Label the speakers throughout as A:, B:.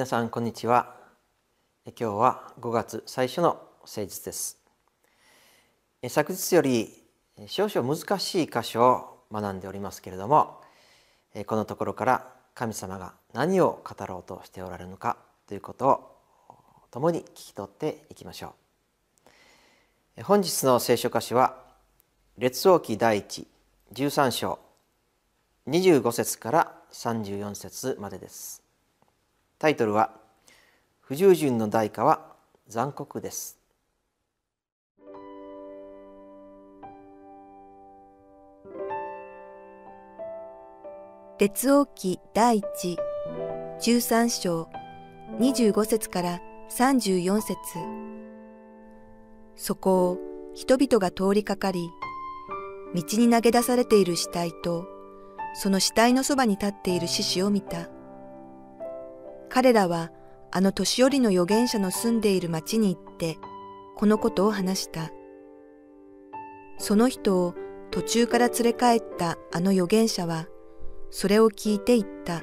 A: 皆さんこんにちは。今日は5月最初の誠実です。昨日より少々難しい箇所を学んでおりますけれどもこのところから神様が何を語ろうとしておられるのかということを共に聞き取っていきましょう。本日の聖書箇所は列王記第一13章25節から34節までです。タイトルは不従順の代価は残酷です。
B: 列王記第一13章25節から34節。そこを人々が通りかかり道に投げ出されている死体とその死体のそばに立っている獅子を見た。彼らはあの年寄りの預言者の住んでいる町に行って、このことを話した。その人を途中から連れ帰ったあの預言者は、それを聞いて言った。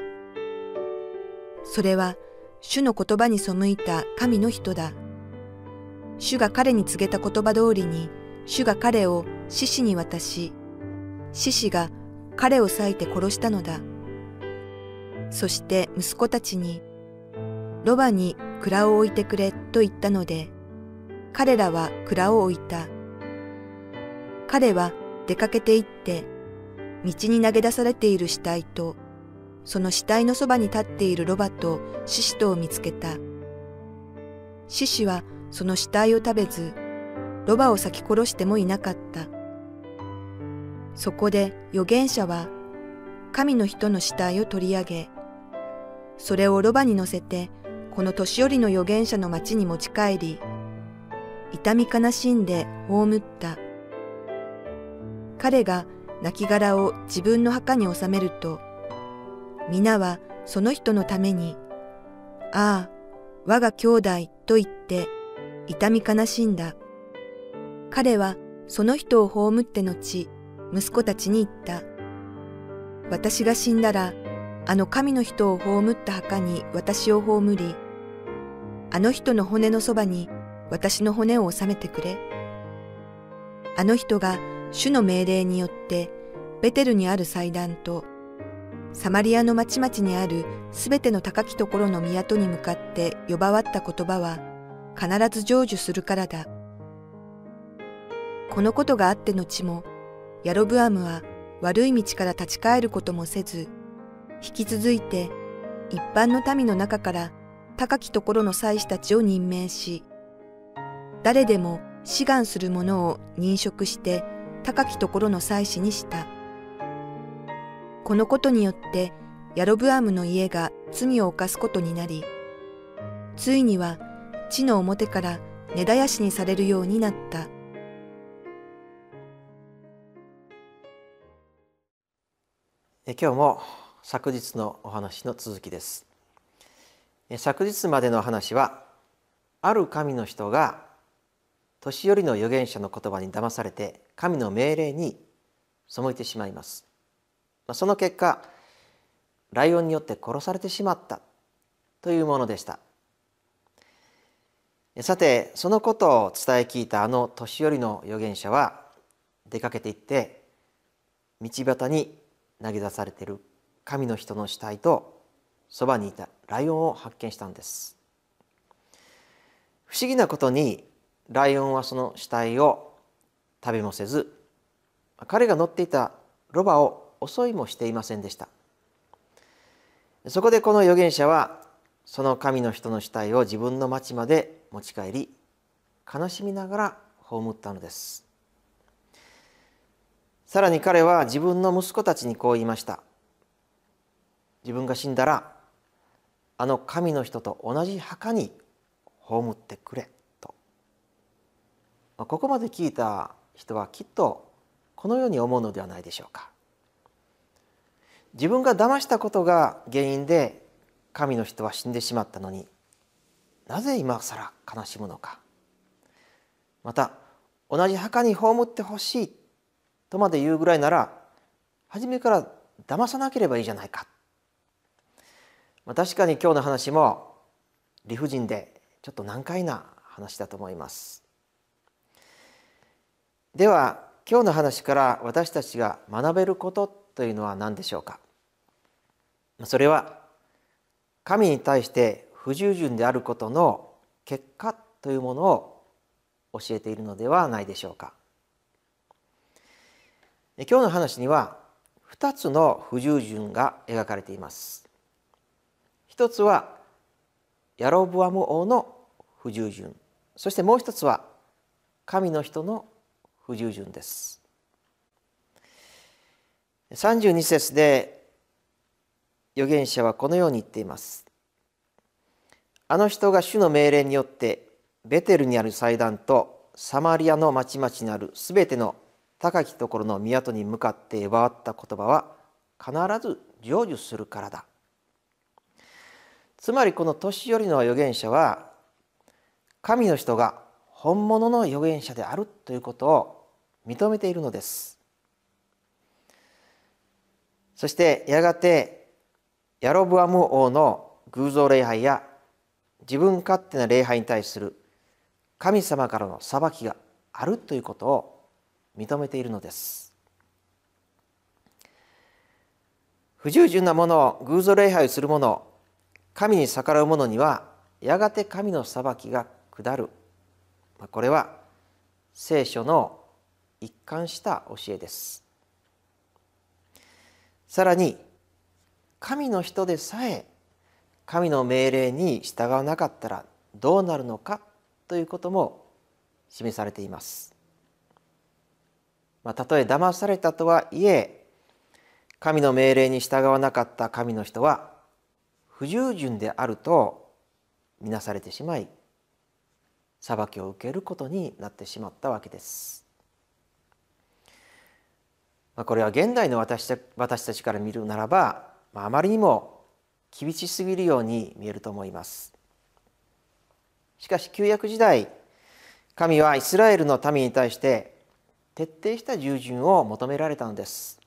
B: それは、主の言葉に背いた神の人だ。主が彼に告げた言葉通りに、主が彼を獅子に渡し、獅子が彼を裂いて殺したのだ。そして息子たちに、ロバに蔵を置いてくれと言ったので、彼らは蔵を置いた。彼は出かけて行って、道に投げ出されている死体と、その死体のそばに立っているロバと獅子とを見つけた。獅子はその死体を食べず、ロバを裂き殺してもいなかった。そこで預言者は、神の人の死体を取り上げ、それをロバに乗せてこの年寄りの預言者の町に持ち帰り、痛み悲しんで葬った。彼が亡骸を自分の墓に収めると、皆はその人のために、ああ、我が兄弟と言って痛み悲しんだ。彼はその人を葬って後、息子たちに言った。私が死んだら、あの神の人を葬った墓に私を葬り、あの人の骨のそばに私の骨を収めてくれ。あの人が主の命令によってベテルにある祭壇とサマリアの町々にあるすべての高きところの港に向かって呼ばわった言葉は必ず成就するからだ。このことがあって後もヤロブアムは悪い道から立ち返ることもせず、引き続いて一般の民の中から高きところの祭司たちを任命し、誰でも志願する者を認職して高きところの祭司にした。このことによってヤロブアムの家が罪を犯すことになり、ついには地の表から根絶やしにされるようになった。
A: 今日も昨日のお話の続きです。昨日までの話はある神の人が年寄りの預言者の言葉に騙されて神の命令に背いてしまいます。その結果ライオンによって殺されてしまったというものでした。さてそのことを伝え聞いたあの年寄りの預言者は出かけていって道端に投げ出されている神の人の死体とそばにいたライオンを発見したんです。不思議なことにライオンはその死体を食べもせず彼が乗っていたロバを襲いもしていませんでした。そこでこの預言者はその神の人の死体を自分の町まで持ち帰り悲しみながら葬ったのです。さらに彼は自分の息子たちにこう言いました。自分が死んだらあの神の人と同じ墓に葬ってくれと。ここまで聞いた人はきっとこのように思うのではないでしょうか。自分が騙したことが原因で神の人は死んでしまったのになぜ今更悲しむのか。また同じ墓に葬ってほしいとまで言うぐらいなら初めから騙さなければいいじゃないか、まあ、確かに今日の話も理不尽でちょっと難解な話だと思います。では今日の話から私たちが学べることというのは何でしょうか？それは神に対して不従順であることの結果というものを教えているのではないでしょうか。今日の話には2つの不従順が描かれています。一つはヤロブアム王の不従順。そしてもう一つは神の人の不従順です。32節で預言者はこのように言っています。あの人が主の命令によってベテルにある祭壇とサマリアの町々にあるすべての高きところの港に向かって奪った言葉は必ず成就するからだ。つまりこの年寄りの預言者は神の人が本物の預言者であるということを認めているのです。そしてやがてヤロブアム王の偶像礼拝や自分勝手な礼拝に対する神様からの裁きがあるということを認めているのです。不従順なものを偶像礼拝する者神に逆らう者にはやがて神の裁きが下る。これは聖書の一貫した教えです。さらに神の人でさえ神の命令に従わなかったらどうなるのかということも示されています。まあ、たとえ騙されたとはいえ神の命令に従わなかった神の人は不従順であるとみなされてしまい裁きを受けることになってしまったわけです。まあ、これは現代の私た私たちから見るならば、まあ、あまりにも厳しすぎるように見えると思います。しかし旧約時代神はイスラエルの民に対して徹底した従順を求められたのです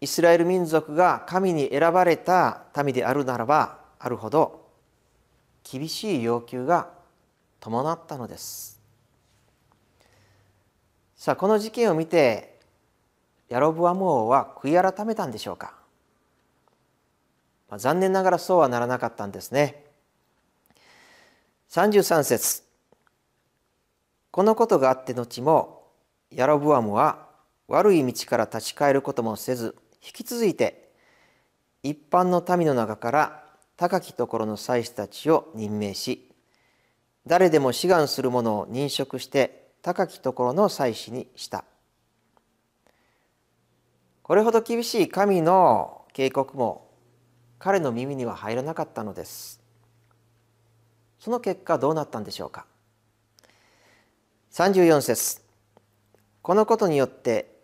A: イスラエル民族が神に選ばれた民であるならばあるほど厳しい要求が伴ったのです。さあこの事件を見てヤロブアム王は悔い改めたんでしょうか、まあ、残念ながらそうはならなかったんですね。33節。このことがあって後もヤロブアムは悪い道から立ち返ることもせず引き続いて一般の民の中から高きところの祭司たちを任命し誰でも志願する者を認職して高きところの祭司にした。これほど厳しい神の警告も彼の耳には入らなかったのです。その結果どうなったんでしょうか。34節。このことによって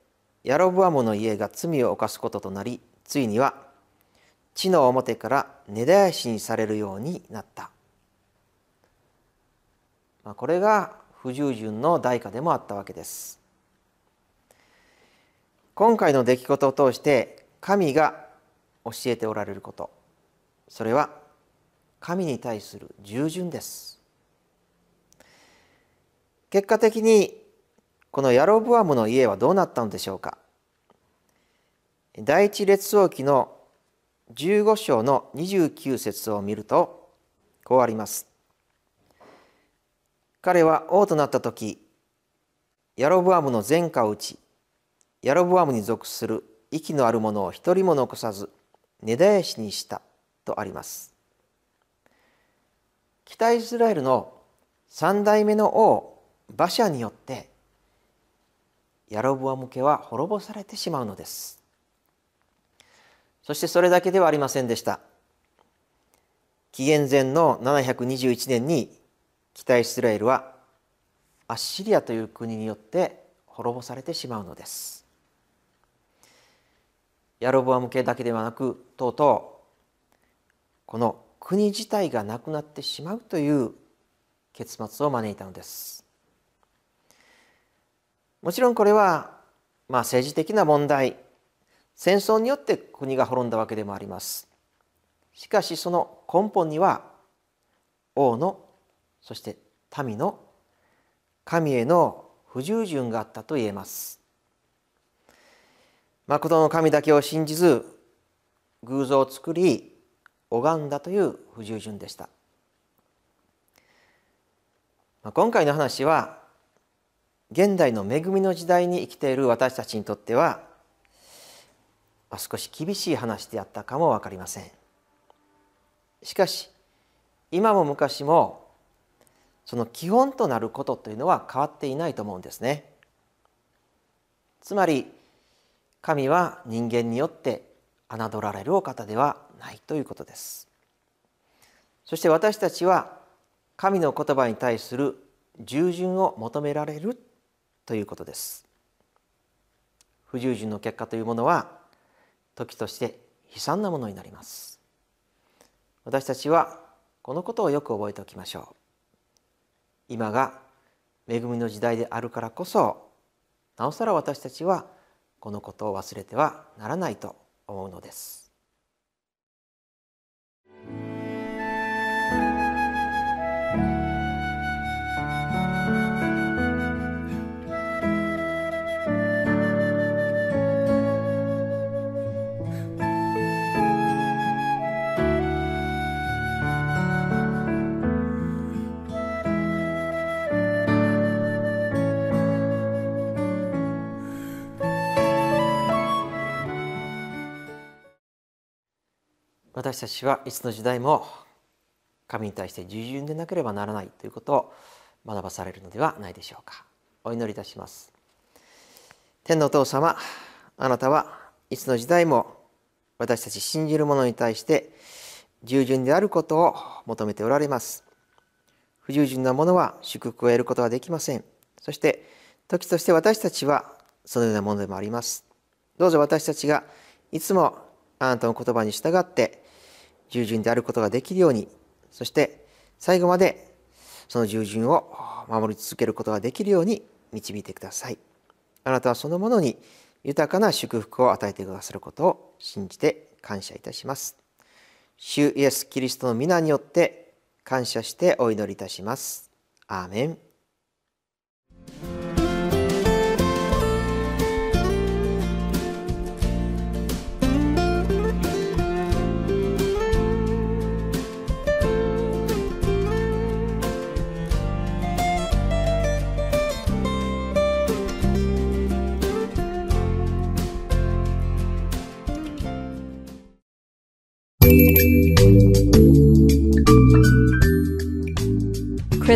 A: ヤロブアムの家が罪を犯すこととなりついには地の表から根絶やしにされるようになった、まあ、これが不従順の代価でもあったわけです。今回の出来事を通して神が教えておられること。それは神に対する従順です。結果的にこのヤロブアムの家はどうなったのでしょうか？第一列王記の15章の29節を見るとこうあります。彼は王となった時ヤロブアムの前科を打ちヤロブアムに属する息のある者を一人も残さず根絶やしにしたとあります。北イスラエルの三代目の王馬車によってヤロブアム家は滅ぼされてしまうのです。そしてそれだけではありませんでした。紀元前の721年に北イスラエルはアッシリアという国によって滅ぼされてしまうのです。ヤロブアム家だけではなくとうとうこの国自体がなくなってしまうという結末を招いたのです。もちろんこれはまあ政治的な問題戦争によって国が滅んだわけでもありますしかしその根本には王のそして民の神への不従順があったと言えます。誠の神だけを信じず偶像を作り拝んだという不従順でした。今回の話は現代の恵みの時代に生きている私たちにとっては少し厳しい話であったかも分かりません。しかし今も昔もその基本となることというのは変わっていないと思うんですね。つまり神は人間によって侮られるお方ではないということです。そして私たちは神の言葉に対する従順を求められるということです。不従順の結果というものは時として悲惨なものになります。私たちはこのことをよく覚えておきましょう。今が恵みの時代であるからこそなおさら私たちはこのことを忘れてはならないと思うのです。私たちはいつの時代も神に対して従順でなければならないということを学ばされるのではないでしょうか。お祈りいたします。天のお父様あなたはいつの時代も私たち信じる者に対して従順であることを求めておられます。不従順な者は祝福を得ることはできません。そして時として私たちはそのようなものでもあります。どうぞ私たちがいつもあなたの言葉に従って従順であることができるようにそして最後までその従順を守り続けることができるように導いてください。あなたはそのものに豊かな祝福を与えてくださることを信じて感謝いたします。主イエス・キリストの皆によって感謝してお祈りいたします。アーメン。